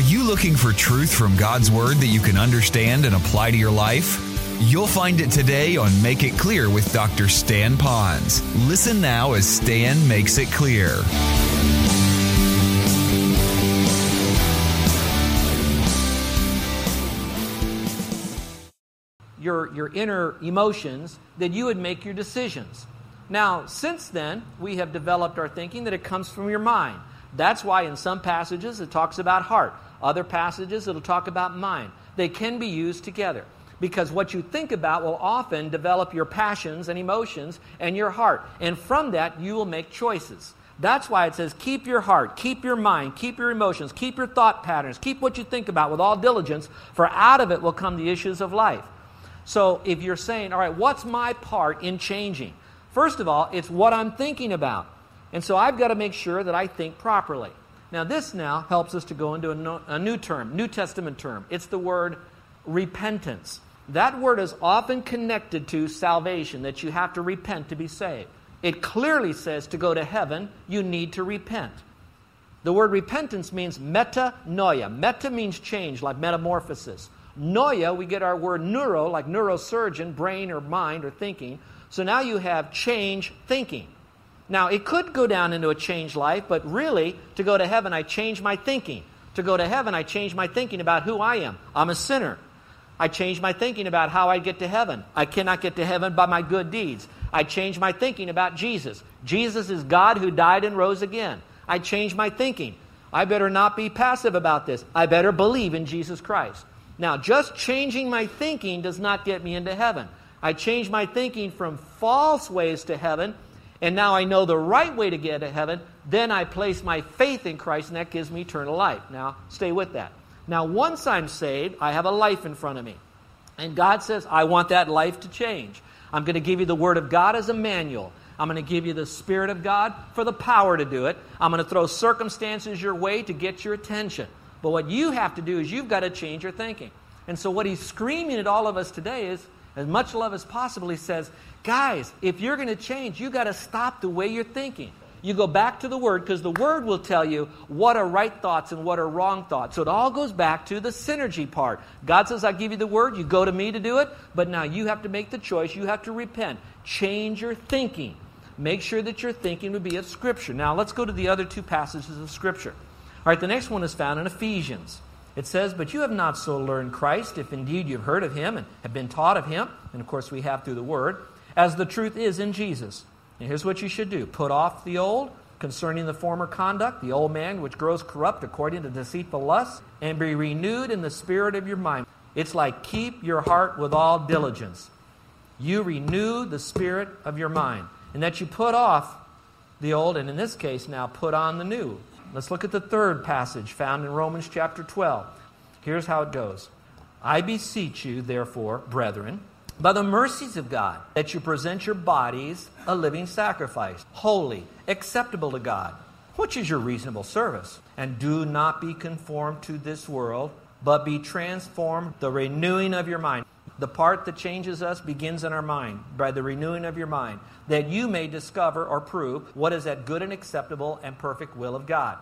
Are you looking for truth from God's Word that you can understand and apply to your life? You'll find it today on Make It Clear with Dr. Stan Ponz. Listen now as Stan makes it clear. Your, your inner emotions, that you would make your decisions. Now, since then, we have developed our thinking that it comes from your mind. That's why in some passages it talks about heart, other passages it'll talk about mind. They can be used together because what you think about will often develop your passions and emotions and your heart. And from that, you will make choices. That's why it says, keep your heart, keep your mind, keep your emotions, keep your thought patterns, keep what you think about with all diligence, for out of it will come the issues of life. So if you're saying, all right, what's my part in changing? First of all, it's what I'm thinking about. And so I've got to make sure that I think properly. Now, this now helps us to go into a, no, a new term, New Testament term. It's the word repentance. That word is often connected to salvation, that you have to repent to be saved. It clearly says to go to heaven, you need to repent. The word repentance means metanoia. Meta means change, like metamorphosis. Noia, we get our word neuro, like neurosurgeon, brain or mind or thinking. So now you have change thinking. Now, it could go down into a changed life, but really, to go to heaven, I change my thinking. To go to heaven, I change my thinking about who I am. I'm a sinner. I change my thinking about how I get to heaven. I cannot get to heaven by my good deeds. I change my thinking about Jesus. Jesus is God who died and rose again. I change my thinking. I better not be passive about this. I better believe in Jesus Christ. Now, just changing my thinking does not get me into heaven. I changed my thinking from false ways to heaven, and now I know the right way to get to heaven. Then I place my faith in Christ, and that gives me eternal life. Now, stay with that. Now, once I'm saved, I have a life in front of me. And God says, I want that life to change. I'm going to give you the Word of God as a manual. I'm going to give you the Spirit of God for the power to do it. I'm going to throw circumstances your way to get your attention. But what you have to do is you've got to change your thinking. And so, what He's screaming at all of us today is as much love as possible, he says, guys, if you're going to change, you got to stop the way you're thinking. You go back to the Word because the Word will tell you what are right thoughts and what are wrong thoughts. So it all goes back to the synergy part. God says, I give you the Word, you go to me to do it, but now you have to make the choice. You have to repent. Change your thinking. Make sure that your thinking would be of Scripture. Now let's go to the other two passages of Scripture. All right, the next one is found in Ephesians. It says, But you have not so learned Christ, if indeed you have heard of him and have been taught of him, and of course we have through the word, as the truth is in Jesus. And here's what you should do put off the old concerning the former conduct, the old man which grows corrupt according to deceitful lusts, and be renewed in the spirit of your mind. It's like keep your heart with all diligence. You renew the spirit of your mind, and that you put off the old, and in this case now put on the new. Let's look at the third passage found in Romans chapter 12. Here's how it goes I beseech you, therefore, brethren, by the mercies of God, that you present your bodies a living sacrifice, holy, acceptable to God, which is your reasonable service. And do not be conformed to this world, but be transformed the renewing of your mind. The part that changes us begins in our mind, by the renewing of your mind, that you may discover or prove what is that good and acceptable and perfect will of God.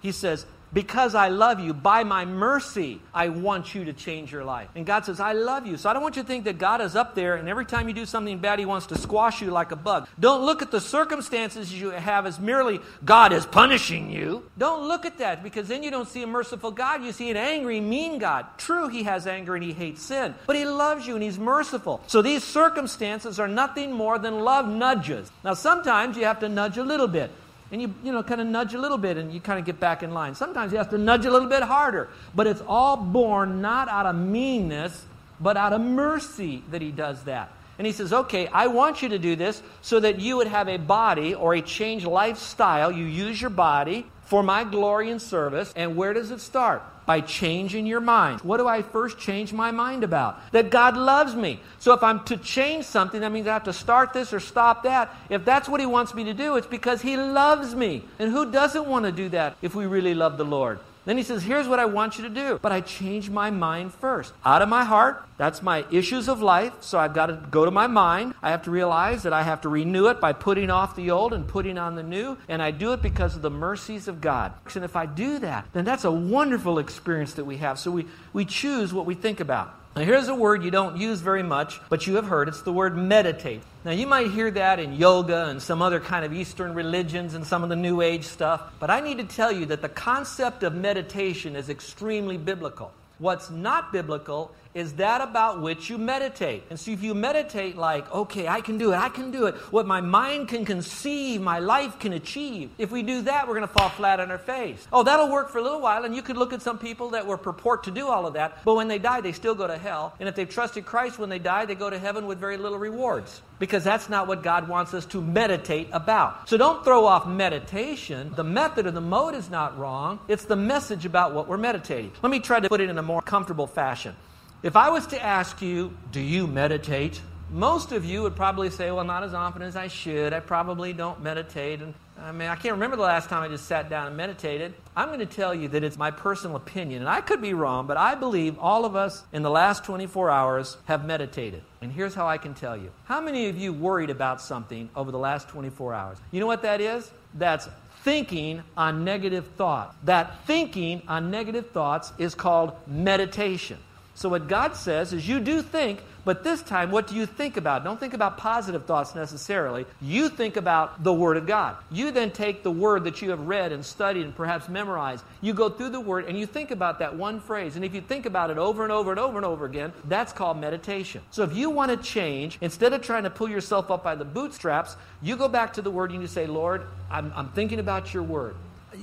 He says, because I love you, by my mercy, I want you to change your life. And God says, I love you. So I don't want you to think that God is up there and every time you do something bad, He wants to squash you like a bug. Don't look at the circumstances you have as merely God is punishing you. Don't look at that because then you don't see a merciful God. You see an angry, mean God. True, He has anger and He hates sin, but He loves you and He's merciful. So these circumstances are nothing more than love nudges. Now, sometimes you have to nudge a little bit and you, you know, kind of nudge a little bit and you kind of get back in line. Sometimes you have to nudge a little bit harder, but it's all born not out of meanness, but out of mercy that he does that. And he says, okay, I want you to do this so that you would have a body or a changed lifestyle. You use your body for my glory and service. And where does it start? by changing your mind. What do I first change my mind about? That God loves me. So if I'm to change something, that means I have to start this or stop that. If that's what He wants me to do, it's because He loves me. And who doesn't want to do that if we really love the Lord? Then he says, Here's what I want you to do. But I change my mind first. Out of my heart, that's my issues of life. So I've got to go to my mind. I have to realize that I have to renew it by putting off the old and putting on the new. And I do it because of the mercies of God. And if I do that, then that's a wonderful experience that we have. So we, we choose what we think about. Now, here's a word you don't use very much, but you have heard. It's the word meditate. Now, you might hear that in yoga and some other kind of Eastern religions and some of the New Age stuff, but I need to tell you that the concept of meditation is extremely biblical. What's not biblical is that about which you meditate. And so if you meditate like, okay, I can do it, I can do it, what my mind can conceive, my life can achieve, if we do that, we're going to fall flat on our face. Oh, that'll work for a little while, and you could look at some people that were purport to do all of that, but when they die, they still go to hell. And if they've trusted Christ when they die, they go to heaven with very little rewards. Because that's not what God wants us to meditate about. So don't throw off meditation. The method or the mode is not wrong. It's the message about what we're meditating. Let me try to put it in a more comfortable fashion. If I was to ask you, do you meditate? Most of you would probably say, well, not as often as I should. I probably don't meditate. And I mean, I can't remember the last time I just sat down and meditated. I'm going to tell you that it's my personal opinion, and I could be wrong, but I believe all of us in the last 24 hours have meditated. And here's how I can tell you. How many of you worried about something over the last 24 hours? You know what that is? That's thinking on negative thoughts. That thinking on negative thoughts is called meditation. So, what God says is, you do think, but this time, what do you think about? Don't think about positive thoughts necessarily. You think about the Word of God. You then take the Word that you have read and studied and perhaps memorized. You go through the Word and you think about that one phrase. And if you think about it over and over and over and over again, that's called meditation. So, if you want to change, instead of trying to pull yourself up by the bootstraps, you go back to the Word and you say, Lord, I'm, I'm thinking about your Word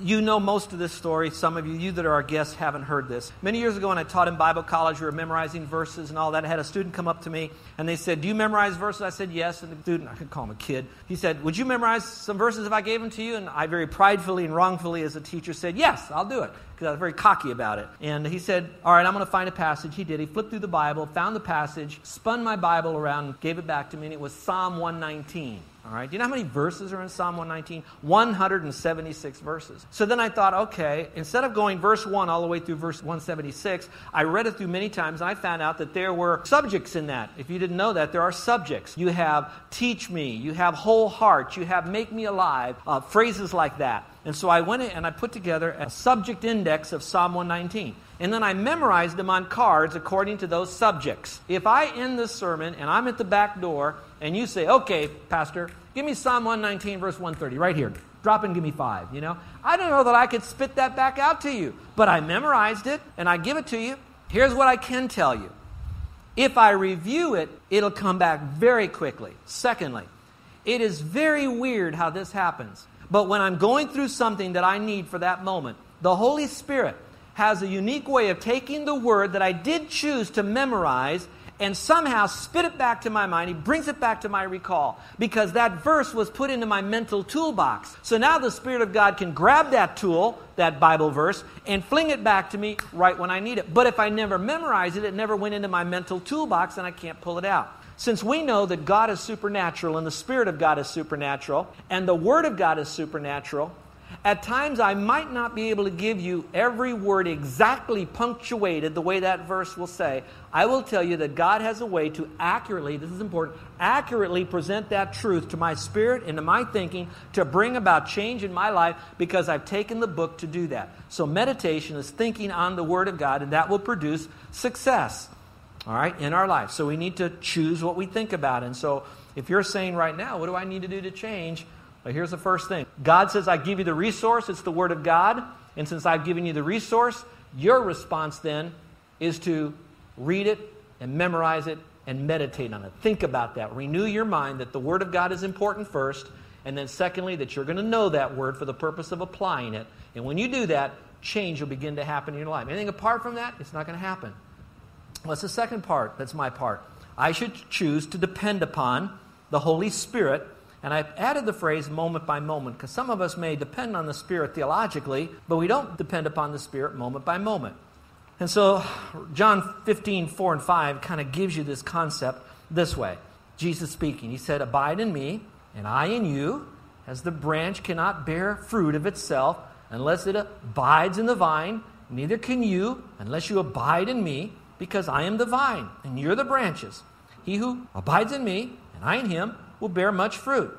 you know most of this story. Some of you, you that are our guests, haven't heard this. Many years ago, when I taught in Bible college, we were memorizing verses and all that. I had a student come up to me and they said, Do you memorize verses? I said, Yes. And the student, I could call him a kid, he said, Would you memorize some verses if I gave them to you? And I very pridefully and wrongfully, as a teacher, said, Yes, I'll do it because I was very cocky about it. And he said, All right, I'm going to find a passage. He did. He flipped through the Bible, found the passage, spun my Bible around, gave it back to me, and it was Psalm 119. All right. Do you know how many verses are in Psalm 119? 176 verses. So then I thought, okay, instead of going verse 1 all the way through verse 176, I read it through many times and I found out that there were subjects in that. If you didn't know that, there are subjects. You have teach me, you have whole heart, you have make me alive, uh, phrases like that. And so I went and I put together a subject index of Psalm 119. And then I memorized them on cards according to those subjects. If I end this sermon and I'm at the back door and you say, okay, Pastor, give me Psalm 119, verse 130, right here. Drop and give me five, you know? I don't know that I could spit that back out to you, but I memorized it and I give it to you. Here's what I can tell you. If I review it, it'll come back very quickly. Secondly, it is very weird how this happens. But when I'm going through something that I need for that moment, the Holy Spirit has a unique way of taking the word that I did choose to memorize and somehow spit it back to my mind. He brings it back to my recall because that verse was put into my mental toolbox. So now the Spirit of God can grab that tool, that Bible verse, and fling it back to me right when I need it. But if I never memorize it, it never went into my mental toolbox and I can't pull it out. Since we know that God is supernatural and the Spirit of God is supernatural and the Word of God is supernatural, at times I might not be able to give you every word exactly punctuated the way that verse will say. I will tell you that God has a way to accurately, this is important, accurately present that truth to my spirit and to my thinking to bring about change in my life because I've taken the book to do that. So meditation is thinking on the Word of God and that will produce success all right, in our life. So we need to choose what we think about. And so if you're saying right now, what do I need to do to change? Well, here's the first thing God says, I give you the resource, it's the Word of God. And since I've given you the resource, your response then is to read it and memorize it and meditate on it. Think about that. Renew your mind that the Word of God is important first, and then secondly, that you're going to know that Word for the purpose of applying it. And when you do that, change will begin to happen in your life. Anything apart from that, it's not going to happen. What's the second part? That's my part. I should choose to depend upon the Holy Spirit. And I've added the phrase moment by moment because some of us may depend on the Spirit theologically, but we don't depend upon the Spirit moment by moment. And so, John 15, 4 and 5 kind of gives you this concept this way. Jesus speaking, He said, Abide in me, and I in you, as the branch cannot bear fruit of itself unless it abides in the vine, neither can you unless you abide in me, because I am the vine, and you're the branches. He who abides in me, and I in him, will bear much fruit.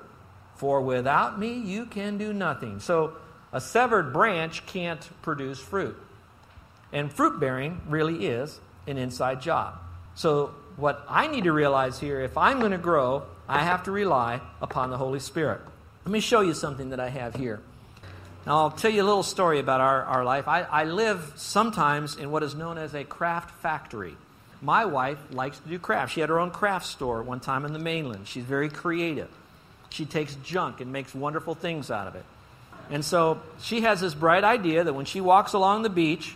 For without me you can do nothing. So a severed branch can't produce fruit. And fruit bearing really is an inside job. So what I need to realize here, if I'm going to grow, I have to rely upon the Holy Spirit. Let me show you something that I have here. Now, I'll tell you a little story about our, our life. I, I live sometimes in what is known as a craft factory. My wife likes to do crafts. She had her own craft store one time in the mainland. She's very creative. She takes junk and makes wonderful things out of it. And so she has this bright idea that when she walks along the beach,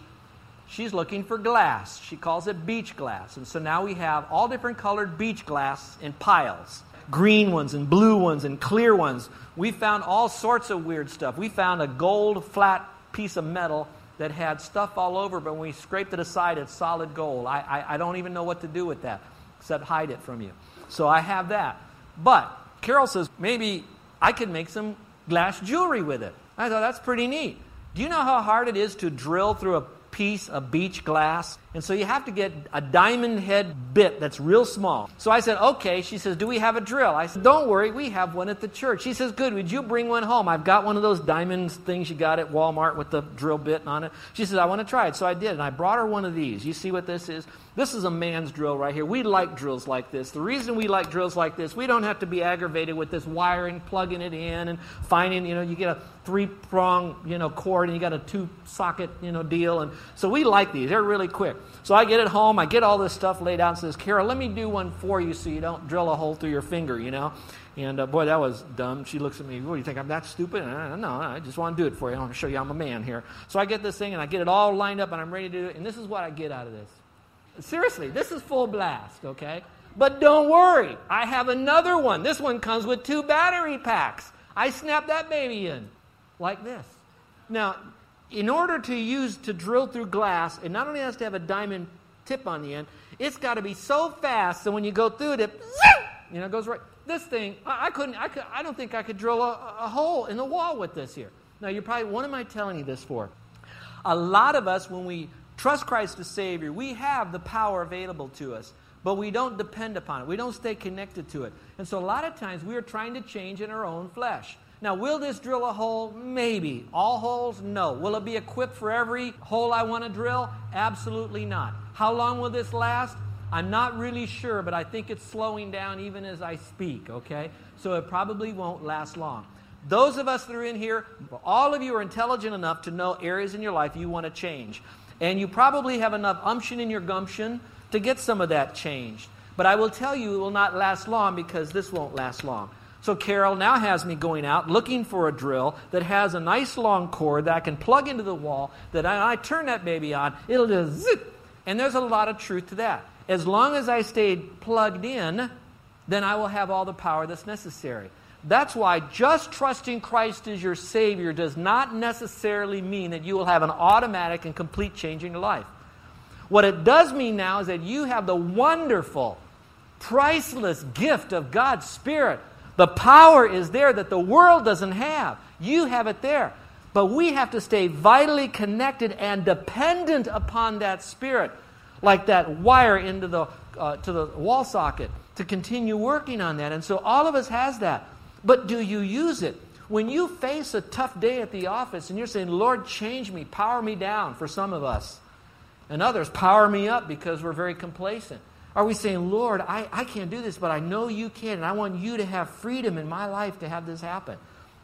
she's looking for glass. She calls it beach glass. And so now we have all different colored beach glass in piles green ones and blue ones and clear ones. We found all sorts of weird stuff. We found a gold flat piece of metal that had stuff all over, but when we scraped it aside, it's solid gold. I, I, I don't even know what to do with that except hide it from you. So I have that. But Carol says, maybe I could make some glass jewelry with it. I thought, that's pretty neat. Do you know how hard it is to drill through a piece of beach glass. And so you have to get a diamond head bit that's real small. So I said, okay. She says, do we have a drill? I said, don't worry, we have one at the church. She says, good, would you bring one home? I've got one of those diamond things you got at Walmart with the drill bit on it. She says, I want to try it. So I did, and I brought her one of these. You see what this is? This is a man's drill right here. We like drills like this. The reason we like drills like this, we don't have to be aggravated with this wiring, plugging it in, and finding, you know, you get a three prong, you know, cord and you got a two socket, you know, deal. And so we like these. They're really quick. So I get it home, I get all this stuff laid out and says, Carol, let me do one for you so you don't drill a hole through your finger, you know. And uh, boy, that was dumb. She looks at me, what do you think? I'm that stupid? Uh, no, I just want to do it for you. I want to show you I'm a man here. So I get this thing and I get it all lined up and I'm ready to do it. And this is what I get out of this. Seriously, this is full blast, okay? But don't worry, I have another one. This one comes with two battery packs. I snap that baby in like this. Now, in order to use to drill through glass, it not only has to have a diamond tip on the end, it's got to be so fast that when you go through it, it you know goes right. This thing, I, I couldn't. I, could, I don't think I could drill a, a hole in the wall with this here. Now, you're probably, what am I telling you this for? A lot of us, when we trust Christ as Savior, we have the power available to us, but we don't depend upon it. We don't stay connected to it. And so a lot of times we are trying to change in our own flesh. Now, will this drill a hole? Maybe. All holes? No. Will it be equipped for every hole I want to drill? Absolutely not. How long will this last? I'm not really sure, but I think it's slowing down even as I speak, okay? So it probably won't last long. Those of us that are in here, all of you are intelligent enough to know areas in your life you want to change. And you probably have enough umption in your gumption to get some of that changed. But I will tell you, it will not last long because this won't last long. So Carol now has me going out looking for a drill that has a nice long cord that I can plug into the wall. That I, I turn that baby on, it'll just zip. And there's a lot of truth to that. As long as I stayed plugged in, then I will have all the power that's necessary. That's why just trusting Christ as your Savior does not necessarily mean that you will have an automatic and complete change in your life. What it does mean now is that you have the wonderful, priceless gift of God's Spirit. The power is there that the world doesn't have. You have it there. But we have to stay vitally connected and dependent upon that Spirit, like that wire into the, uh, to the wall socket, to continue working on that. And so all of us has that. But do you use it? When you face a tough day at the office and you're saying, Lord, change me, power me down, for some of us, and others, power me up because we're very complacent. Are we saying, Lord, I, I can't do this, but I know you can, and I want you to have freedom in my life to have this happen?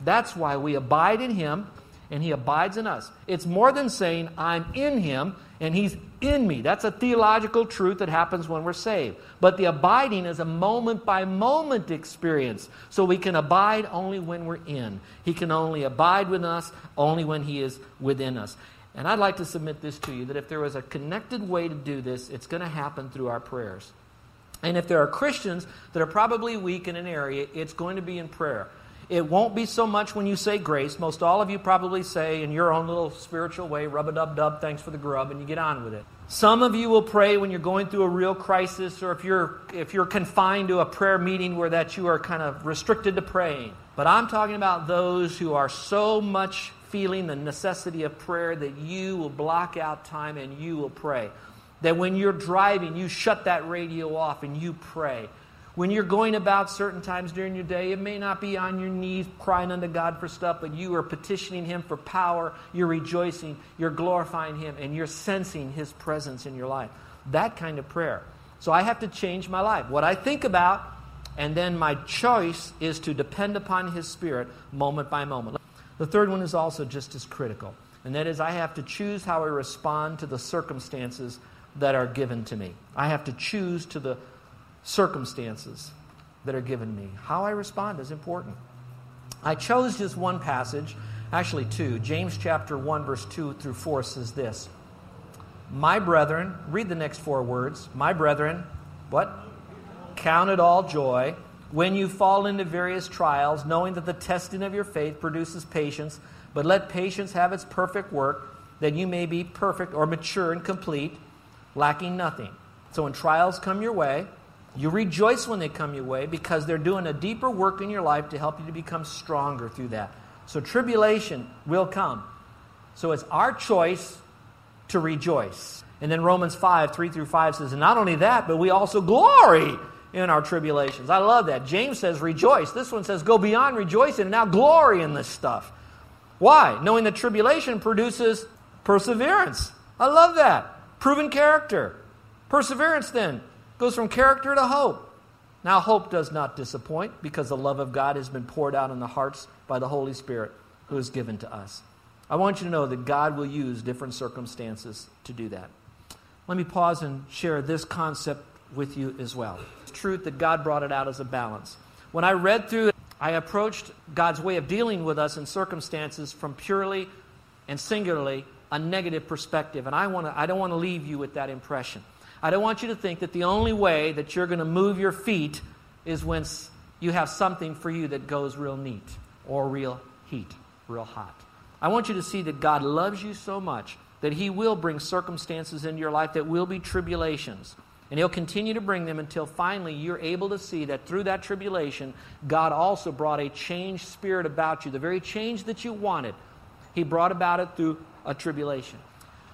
That's why we abide in Him and He abides in us. It's more than saying, I'm in Him and He's in me. That's a theological truth that happens when we're saved. But the abiding is a moment by moment experience. So we can abide only when we're in. He can only abide with us only when He is within us. And I'd like to submit this to you that if there was a connected way to do this, it's going to happen through our prayers. And if there are Christians that are probably weak in an area, it's going to be in prayer. It won't be so much when you say grace. Most all of you probably say in your own little spiritual way, rub a dub dub, thanks for the grub, and you get on with it. Some of you will pray when you're going through a real crisis or if you're, if you're confined to a prayer meeting where that you are kind of restricted to praying. But I'm talking about those who are so much feeling the necessity of prayer, that you will block out time and you will pray. That when you're driving, you shut that radio off and you pray. When you're going about certain times during your day, it may not be on your knees crying unto God for stuff, but you are petitioning Him for power. You're rejoicing, you're glorifying Him, and you're sensing His presence in your life. That kind of prayer. So I have to change my life. What I think about, and then my choice is to depend upon His Spirit moment by moment. The third one is also just as critical, and that is I have to choose how I respond to the circumstances that are given to me. I have to choose to the circumstances that are given me. How I respond is important. I chose just one passage, actually two. James chapter 1, verse 2 through 4 says this My brethren, read the next four words. My brethren, what? Count it all joy when you fall into various trials, knowing that the testing of your faith produces patience. But let patience have its perfect work, that you may be perfect or mature and complete, lacking nothing. So when trials come your way, you rejoice when they come your way because they're doing a deeper work in your life to help you to become stronger through that. So tribulation will come. So it's our choice to rejoice. And then Romans 5, 3 through 5 says, and not only that, but we also glory in our tribulations. I love that. James says rejoice. This one says go beyond rejoicing and now glory in this stuff. Why? Knowing that tribulation produces perseverance. I love that. Proven character. Perseverance then goes from character to hope. Now, hope does not disappoint because the love of God has been poured out in the hearts by the Holy Spirit who is given to us. I want you to know that God will use different circumstances to do that. Let me pause and share this concept with you as well. It's truth that God brought it out as a balance. When I read through it, I approached God's way of dealing with us in circumstances from purely and singularly a negative perspective. And I, wanna, I don't want to leave you with that impression. I don't want you to think that the only way that you're going to move your feet is when you have something for you that goes real neat or real heat, real hot. I want you to see that God loves you so much that He will bring circumstances into your life that will be tribulations. And He'll continue to bring them until finally you're able to see that through that tribulation, God also brought a changed spirit about you. The very change that you wanted, He brought about it through a tribulation.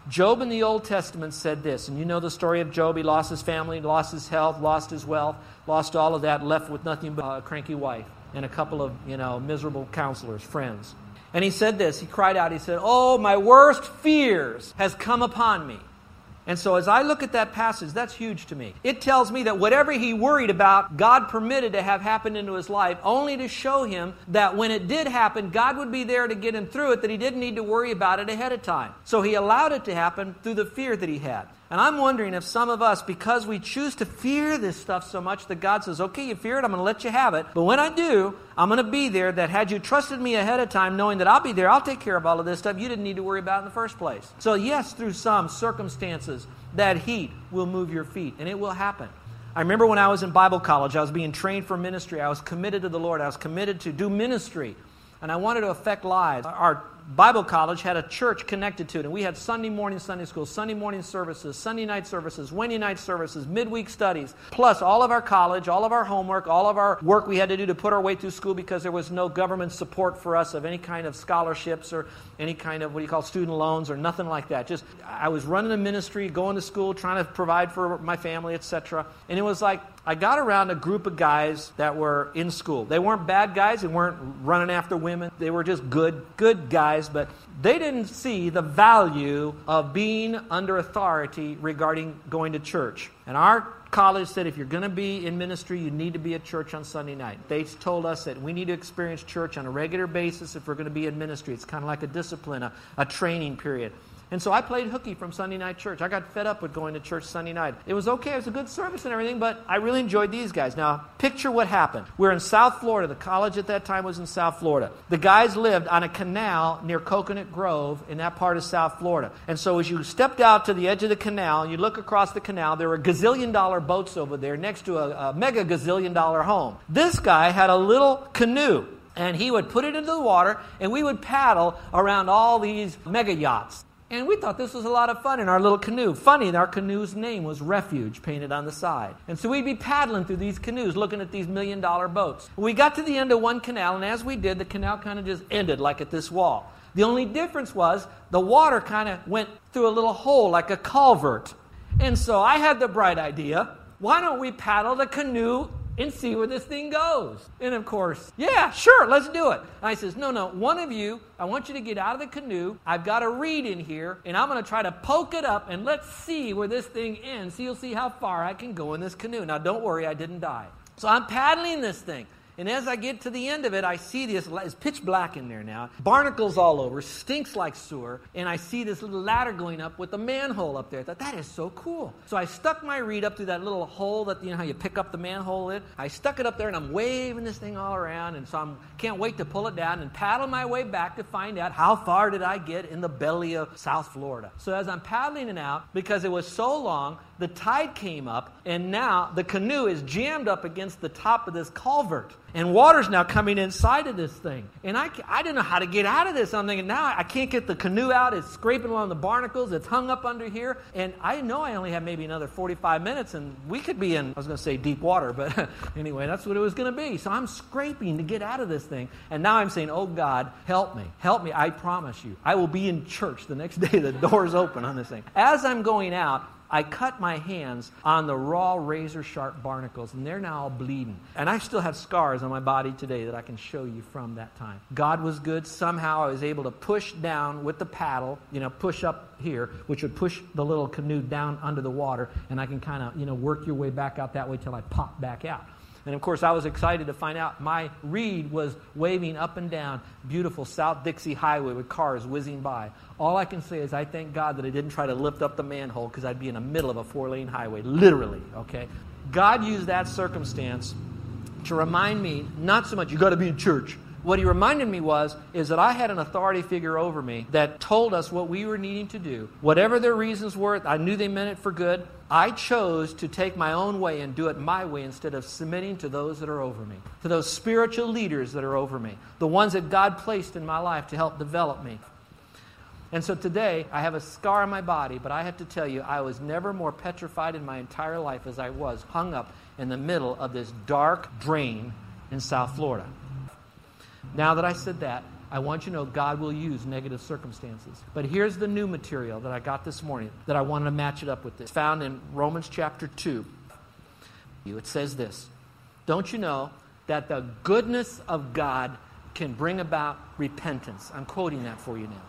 Job in the Old Testament said this, and you know the story of Job. He lost his family, lost his health, lost his wealth, lost all of that, left with nothing but a cranky wife and a couple of, you know, miserable counselors, friends. And he said this, he cried out, he said, Oh, my worst fears has come upon me. And so as I look at that passage, that's huge to me. It tells me that whatever he worried about, God permitted to have happened into his life, only to show him that when it did happen, God would be there to get him through it, that he didn't need to worry about it ahead of time. So he allowed it to happen through the fear that he had. And I'm wondering if some of us, because we choose to fear this stuff so much, that God says, okay, you fear it, I'm going to let you have it. But when I do, I'm going to be there that had you trusted me ahead of time, knowing that I'll be there, I'll take care of all of this stuff you didn't need to worry about in the first place. So, yes, through some circumstances, that heat will move your feet, and it will happen. I remember when I was in Bible college, I was being trained for ministry. I was committed to the Lord. I was committed to do ministry, and I wanted to affect lives. Our Bible college had a church connected to it, and we had Sunday morning Sunday school, Sunday morning services, Sunday night services, Wednesday night services, midweek studies, plus all of our college, all of our homework, all of our work we had to do to put our way through school because there was no government support for us of any kind of scholarships or any kind of what do you call student loans or nothing like that. Just I was running a ministry, going to school, trying to provide for my family, etc. And it was like I got around a group of guys that were in school. They weren't bad guys, they weren't running after women. They were just good, good guys, but they didn't see the value of being under authority regarding going to church. And our college said if you're going to be in ministry, you need to be at church on Sunday night. They told us that we need to experience church on a regular basis if we're going to be in ministry. It's kind of like a discipline, a, a training period. And so I played hooky from Sunday night church. I got fed up with going to church Sunday night. It was okay, it was a good service and everything, but I really enjoyed these guys. Now, picture what happened. We're in South Florida. The college at that time was in South Florida. The guys lived on a canal near Coconut Grove in that part of South Florida. And so as you stepped out to the edge of the canal, and you look across the canal, there were gazillion dollar boats over there next to a, a mega gazillion dollar home. This guy had a little canoe and he would put it into the water and we would paddle around all these mega yachts And we thought this was a lot of fun in our little canoe. Funny, our canoe's name was Refuge painted on the side. And so we'd be paddling through these canoes looking at these million dollar boats. We got to the end of one canal, and as we did, the canal kind of just ended like at this wall. The only difference was the water kind of went through a little hole like a culvert. And so I had the bright idea why don't we paddle the canoe and see where this thing goes. And of course, yeah, sure, let's do it. And I says, no, no, one of you, I want you to get out of the canoe. I've got a reed in here, and I'm going to try to poke it up, and let's see where this thing ends. So you'll see how far I can go in this canoe. Now, don't worry, I didn't die. So I'm paddling this thing. And as I get to the end of it, I see this, it's pitch black in there now, barnacles all over, stinks like sewer, and I see this little ladder going up with a manhole up there. I thought, that is so cool. So I stuck my reed up through that little hole that, you know how you pick up the manhole in? I stuck it up there and I'm waving this thing all around, and so I can't wait to pull it down and paddle my way back to find out how far did I get in the belly of South Florida. So as I'm paddling it out, because it was so long, the tide came up, and now the canoe is jammed up against the top of this culvert. And water's now coming inside of this thing. And I, I didn't know how to get out of this. I'm thinking, now I can't get the canoe out. It's scraping along the barnacles. It's hung up under here. And I know I only have maybe another 45 minutes, and we could be in, I was going to say deep water, but anyway, that's what it was going to be. So I'm scraping to get out of this thing. And now I'm saying, oh God, help me. Help me. I promise you. I will be in church the next day. The door's open on this thing. As I'm going out, I cut my hands on the raw razor sharp barnacles, and they're now all bleeding. And I still have scars on my body today that I can show you from that time. God was good. Somehow I was able to push down with the paddle, you know, push up here, which would push the little canoe down under the water, and I can kind of, you know, work your way back out that way till I pop back out. And of course, I was excited to find out my reed was waving up and down beautiful South Dixie Highway with cars whizzing by. All I can say is I thank God that I didn't try to lift up the manhole because I'd be in the middle of a four lane highway, literally, okay? God used that circumstance to remind me not so much, you got to be in church. What he reminded me was is that I had an authority figure over me that told us what we were needing to do. Whatever their reasons were, I knew they meant it for good. I chose to take my own way and do it my way instead of submitting to those that are over me, to those spiritual leaders that are over me, the ones that God placed in my life to help develop me. And so today, I have a scar on my body, but I have to tell you, I was never more petrified in my entire life as I was hung up in the middle of this dark drain in South Florida. Now that I said that, I want you to know God will use negative circumstances. But here's the new material that I got this morning that I wanted to match it up with this. It's Found in Romans chapter 2. It says this Don't you know that the goodness of God can bring about repentance? I'm quoting that for you now.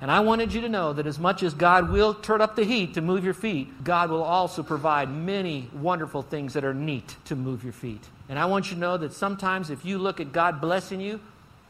And I wanted you to know that as much as God will turn up the heat to move your feet, God will also provide many wonderful things that are neat to move your feet. And I want you to know that sometimes if you look at God blessing you,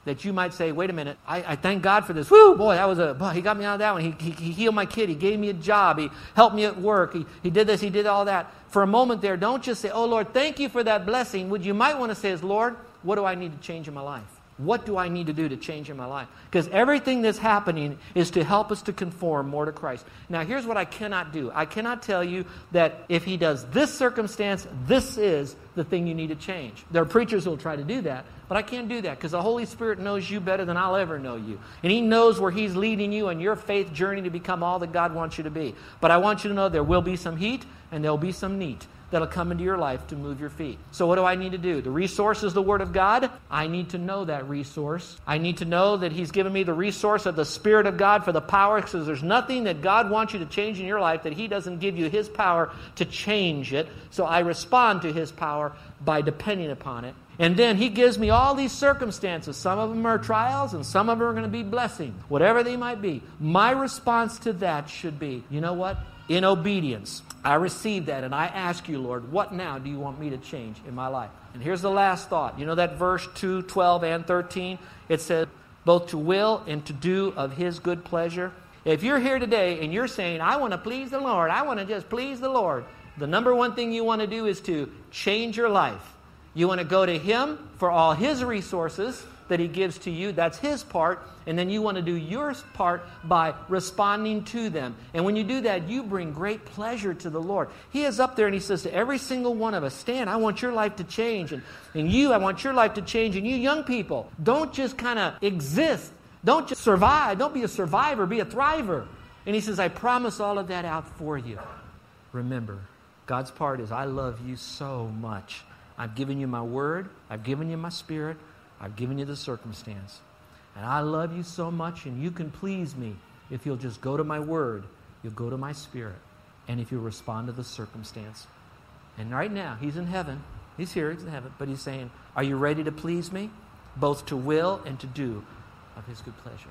that you might say, wait a minute, I, I, thank God for this. Woo, boy, that was a, boy, he got me out of that one. He, he, he, healed my kid. He gave me a job. He helped me at work. He, he did this. He did all that. For a moment there, don't just say, oh, Lord, thank you for that blessing. What you might want to say is, Lord, what do I need to change in my life? What do I need to do to change in my life? Because everything that's happening is to help us to conform more to Christ. Now, here's what I cannot do I cannot tell you that if He does this circumstance, this is the thing you need to change. There are preachers who will try to do that, but I can't do that because the Holy Spirit knows you better than I'll ever know you. And He knows where He's leading you and your faith journey to become all that God wants you to be. But I want you to know there will be some heat and there will be some neat that'll come into your life to move your feet. So, what do I need to do? The resource is the Word of God. I need to know that resource. I need to know that He's given me the resource of the Spirit of God for the power, because there's nothing that God wants you to change in your life that He doesn't give you His power to change it. So, I respond to His power by depending upon it. And then he gives me all these circumstances. Some of them are trials and some of them are going to be blessings, whatever they might be. My response to that should be you know what? In obedience, I receive that and I ask you, Lord, what now do you want me to change in my life? And here's the last thought. You know that verse 2, 12, and 13? It says, both to will and to do of his good pleasure. If you're here today and you're saying, I want to please the Lord, I want to just please the Lord, the number one thing you want to do is to change your life. You want to go to Him for all His resources that He gives to you. That's His part. And then you want to do your part by responding to them. And when you do that, you bring great pleasure to the Lord. He is up there and He says to every single one of us, Stan, I want your life to change. And, and you, I want your life to change. And you young people, don't just kind of exist Don't just survive. Don't be a survivor. Be a thriver. And he says, I promise all of that out for you. Remember, God's part is, I love you so much. I've given you my word. I've given you my spirit. I've given you the circumstance. And I love you so much, and you can please me if you'll just go to my word, you'll go to my spirit, and if you'll respond to the circumstance. And right now, he's in heaven. He's here, he's in heaven, but he's saying, Are you ready to please me? Both to will and to do of his good pleasure.